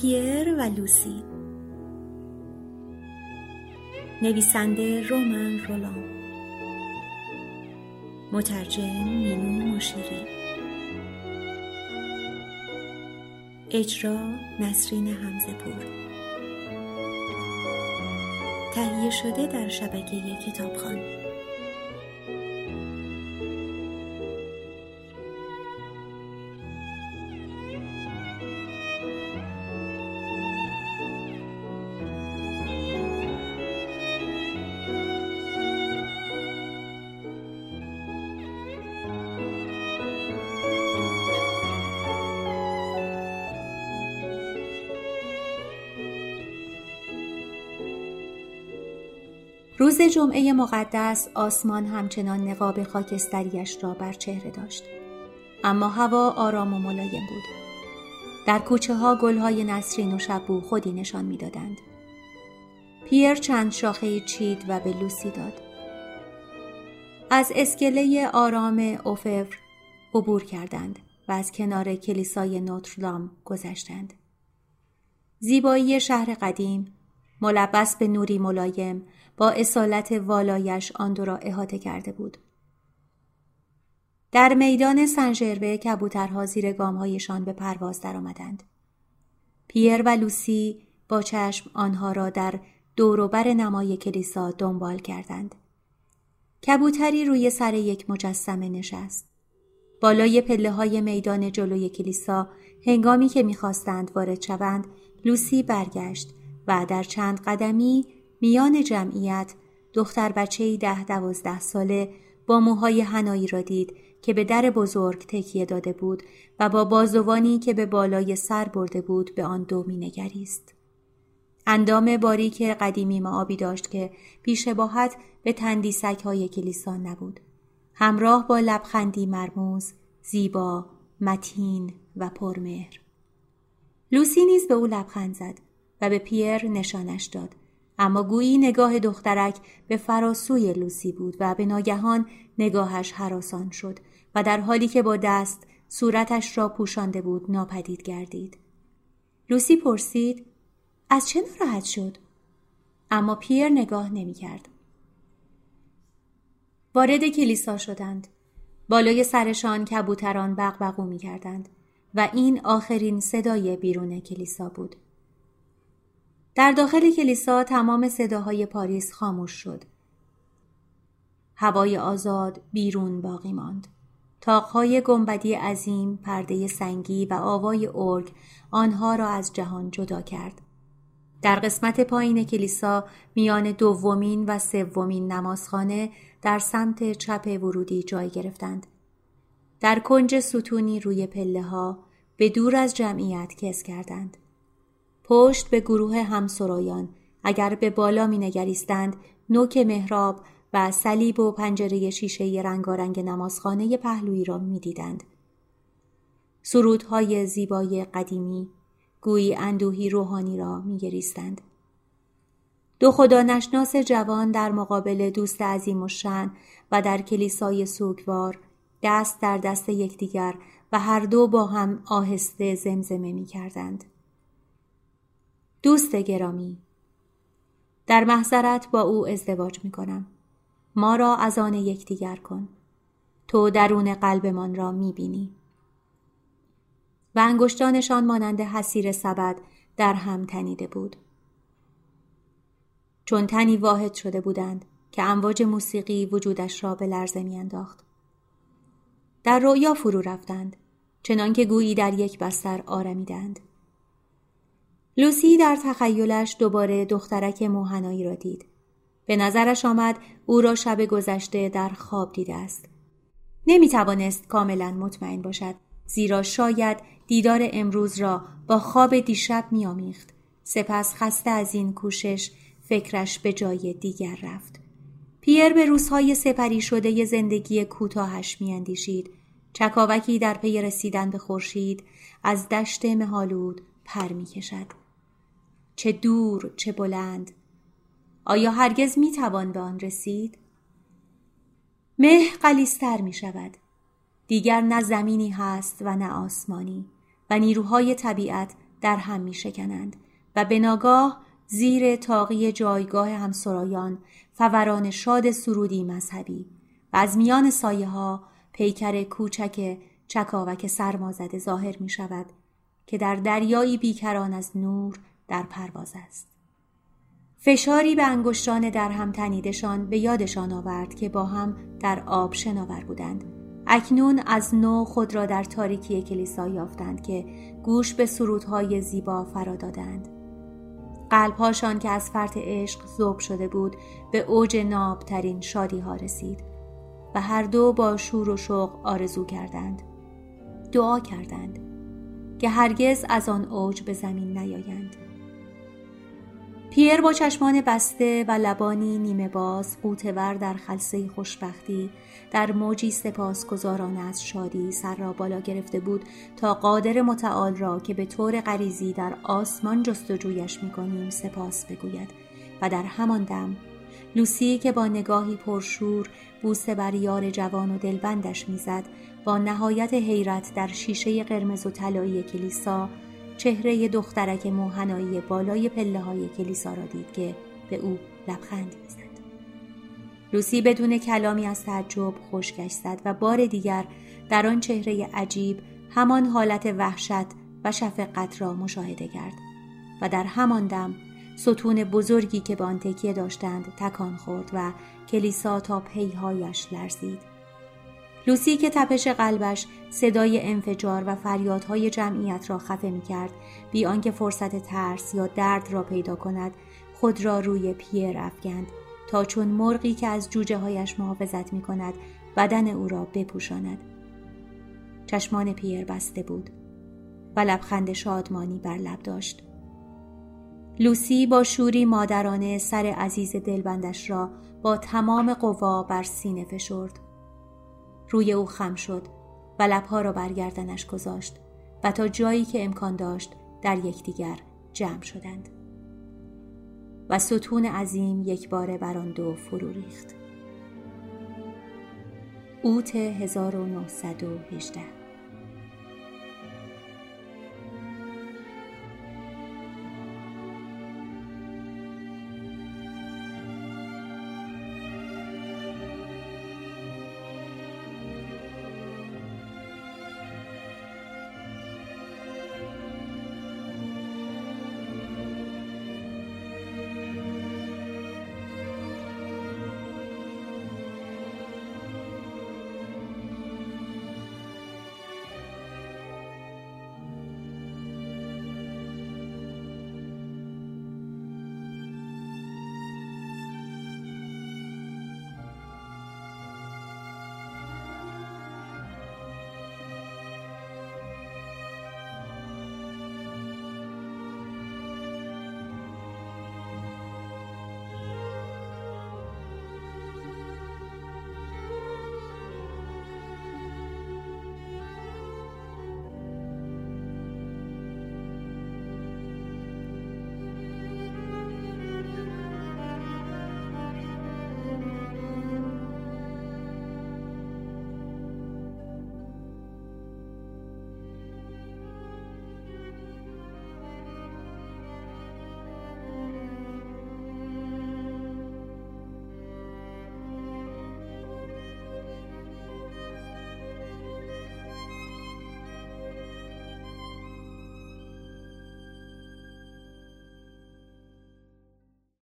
پیر و لوسی. نویسنده رومن رولان. مترجم مینو مشیری. اجرا نسرین همزه پور. تهیه شده در شبکه کتابخانه. روز جمعه مقدس آسمان همچنان نقاب خاکستریش را بر چهره داشت. اما هوا آرام و ملایم بود. در کوچه ها گل های نسرین و شبو خودی نشان می‌دادند. پیر چند شاخه چید و به لوسی داد. از اسکله آرام اوفر عبور کردند و از کنار کلیسای نوترلام گذشتند. زیبایی شهر قدیم ملبس به نوری ملایم با اصالت والایش آن دو را احاطه کرده بود. در میدان سنجربه کبوترها زیر گامهایشان به پرواز درآمدند. پیر و لوسی با چشم آنها را در دوروبر نمای کلیسا دنبال کردند. کبوتری روی سر یک مجسمه نشست. بالای پله های میدان جلوی کلیسا هنگامی که می‌خواستند وارد شوند لوسی برگشت و در چند قدمی میان جمعیت دختر بچه ده دوازده ساله با موهای هنایی را دید که به در بزرگ تکیه داده بود و با بازوانی که به بالای سر برده بود به آن دو مینگریست. اندام باریک قدیمی معابی داشت که بیشباهت به تندیسک های کلیسان نبود. همراه با لبخندی مرموز، زیبا، متین و پرمهر. لوسی نیز به او لبخند زد و به پیر نشانش داد اما گویی نگاه دخترک به فراسوی لوسی بود و به ناگهان نگاهش حراسان شد و در حالی که با دست صورتش را پوشانده بود ناپدید گردید. لوسی پرسید از چه ناراحت شد؟ اما پیر نگاه نمی کرد. وارد کلیسا شدند. بالای سرشان کبوتران بغبغو می کردند و این آخرین صدای بیرون کلیسا بود. در داخل کلیسا تمام صداهای پاریس خاموش شد. هوای آزاد بیرون باقی ماند. تاقهای گنبدی عظیم، پرده سنگی و آوای ارگ آنها را از جهان جدا کرد. در قسمت پایین کلیسا میان دومین و سومین نمازخانه در سمت چپ ورودی جای گرفتند. در کنج ستونی روی پله ها به دور از جمعیت کس کردند. پشت به گروه همسرایان اگر به بالا می نگریستند نوک محراب و صلیب و پنجره شیشه رنگارنگ نمازخانه پهلویی را می دیدند. سرودهای زیبای قدیمی گویی اندوهی روحانی را می گریستند. دو خدا نشناس جوان در مقابل دوست عظیم و شن و در کلیسای سوگوار دست در دست یکدیگر و هر دو با هم آهسته زمزمه می کردند. دوست گرامی در محضرت با او ازدواج می کنم. ما را از آن یکدیگر کن. تو درون قلبمان را می بینی. و انگشتانشان مانند حسیر سبد در هم تنیده بود. چون تنی واحد شده بودند که امواج موسیقی وجودش را به لرزه میانداخت. در رویا فرو رفتند چنانکه گویی در یک بستر آرمیدند. لوسی در تخیلش دوباره دخترک موهنایی را دید. به نظرش آمد او را شب گذشته در خواب دیده است. نمی توانست کاملا مطمئن باشد زیرا شاید دیدار امروز را با خواب دیشب میامیخت. سپس خسته از این کوشش فکرش به جای دیگر رفت. پیر به روزهای سپری شده زندگی کوتاهش میاندیشید. چکاوکی در پی رسیدن به خورشید از دشت مهالود پر می‌کشد. چه دور چه بلند آیا هرگز می توان به آن رسید؟ مه قلیستر می شود. دیگر نه زمینی هست و نه آسمانی و نیروهای طبیعت در هم می شکنند و به ناگاه زیر تاقی جایگاه همسرایان فوران شاد سرودی مذهبی و از میان سایه ها پیکر کوچک چکاوک سرمازده ظاهر می شود که در دریایی بیکران از نور در پرواز است. فشاری به انگشتان در هم تنیدشان به یادشان آورد که با هم در آب شناور بودند. اکنون از نو خود را در تاریکی کلیسا یافتند که گوش به سرودهای زیبا فرا دادند. قلبهاشان که از فرط عشق زوب شده بود به اوج نابترین شادی ها رسید و هر دو با شور و شوق آرزو کردند. دعا کردند که هرگز از آن اوج به زمین نیایند. پیر با چشمان بسته و لبانی نیمه باز قوتور در خلصه خوشبختی در موجی سپاسگزارانه از شادی سر را بالا گرفته بود تا قادر متعال را که به طور غریزی در آسمان جستجویش می‌کنیم سپاس بگوید. و در همان دم لوسی که با نگاهی پرشور بوسه بر یار جوان و دلبندش می‌زد با نهایت حیرت در شیشه قرمز و طلایی کلیسا چهره دخترک موهنایی بالای پله های کلیسا را دید که به او لبخند می‌زد. لوسی بدون کلامی از تعجب خشکش زد و بار دیگر در آن چهره عجیب همان حالت وحشت و شفقت را مشاهده کرد و در همان دم ستون بزرگی که به آن تکیه داشتند تکان خورد و کلیسا تا پیهایش لرزید لوسی که تپش قلبش صدای انفجار و فریادهای جمعیت را خفه می کرد بی آنکه فرصت ترس یا درد را پیدا کند خود را روی پیر افکند تا چون مرغی که از جوجه هایش محافظت می کند بدن او را بپوشاند. چشمان پیر بسته بود و لبخند شادمانی بر لب داشت. لوسی با شوری مادرانه سر عزیز دلبندش را با تمام قوا بر سینه فشرد. روی او خم شد و لبها را برگردنش گذاشت و تا جایی که امکان داشت در یکدیگر جمع شدند. و ستون عظیم یک بار بر آن دو فرو ریخت. اوت 1918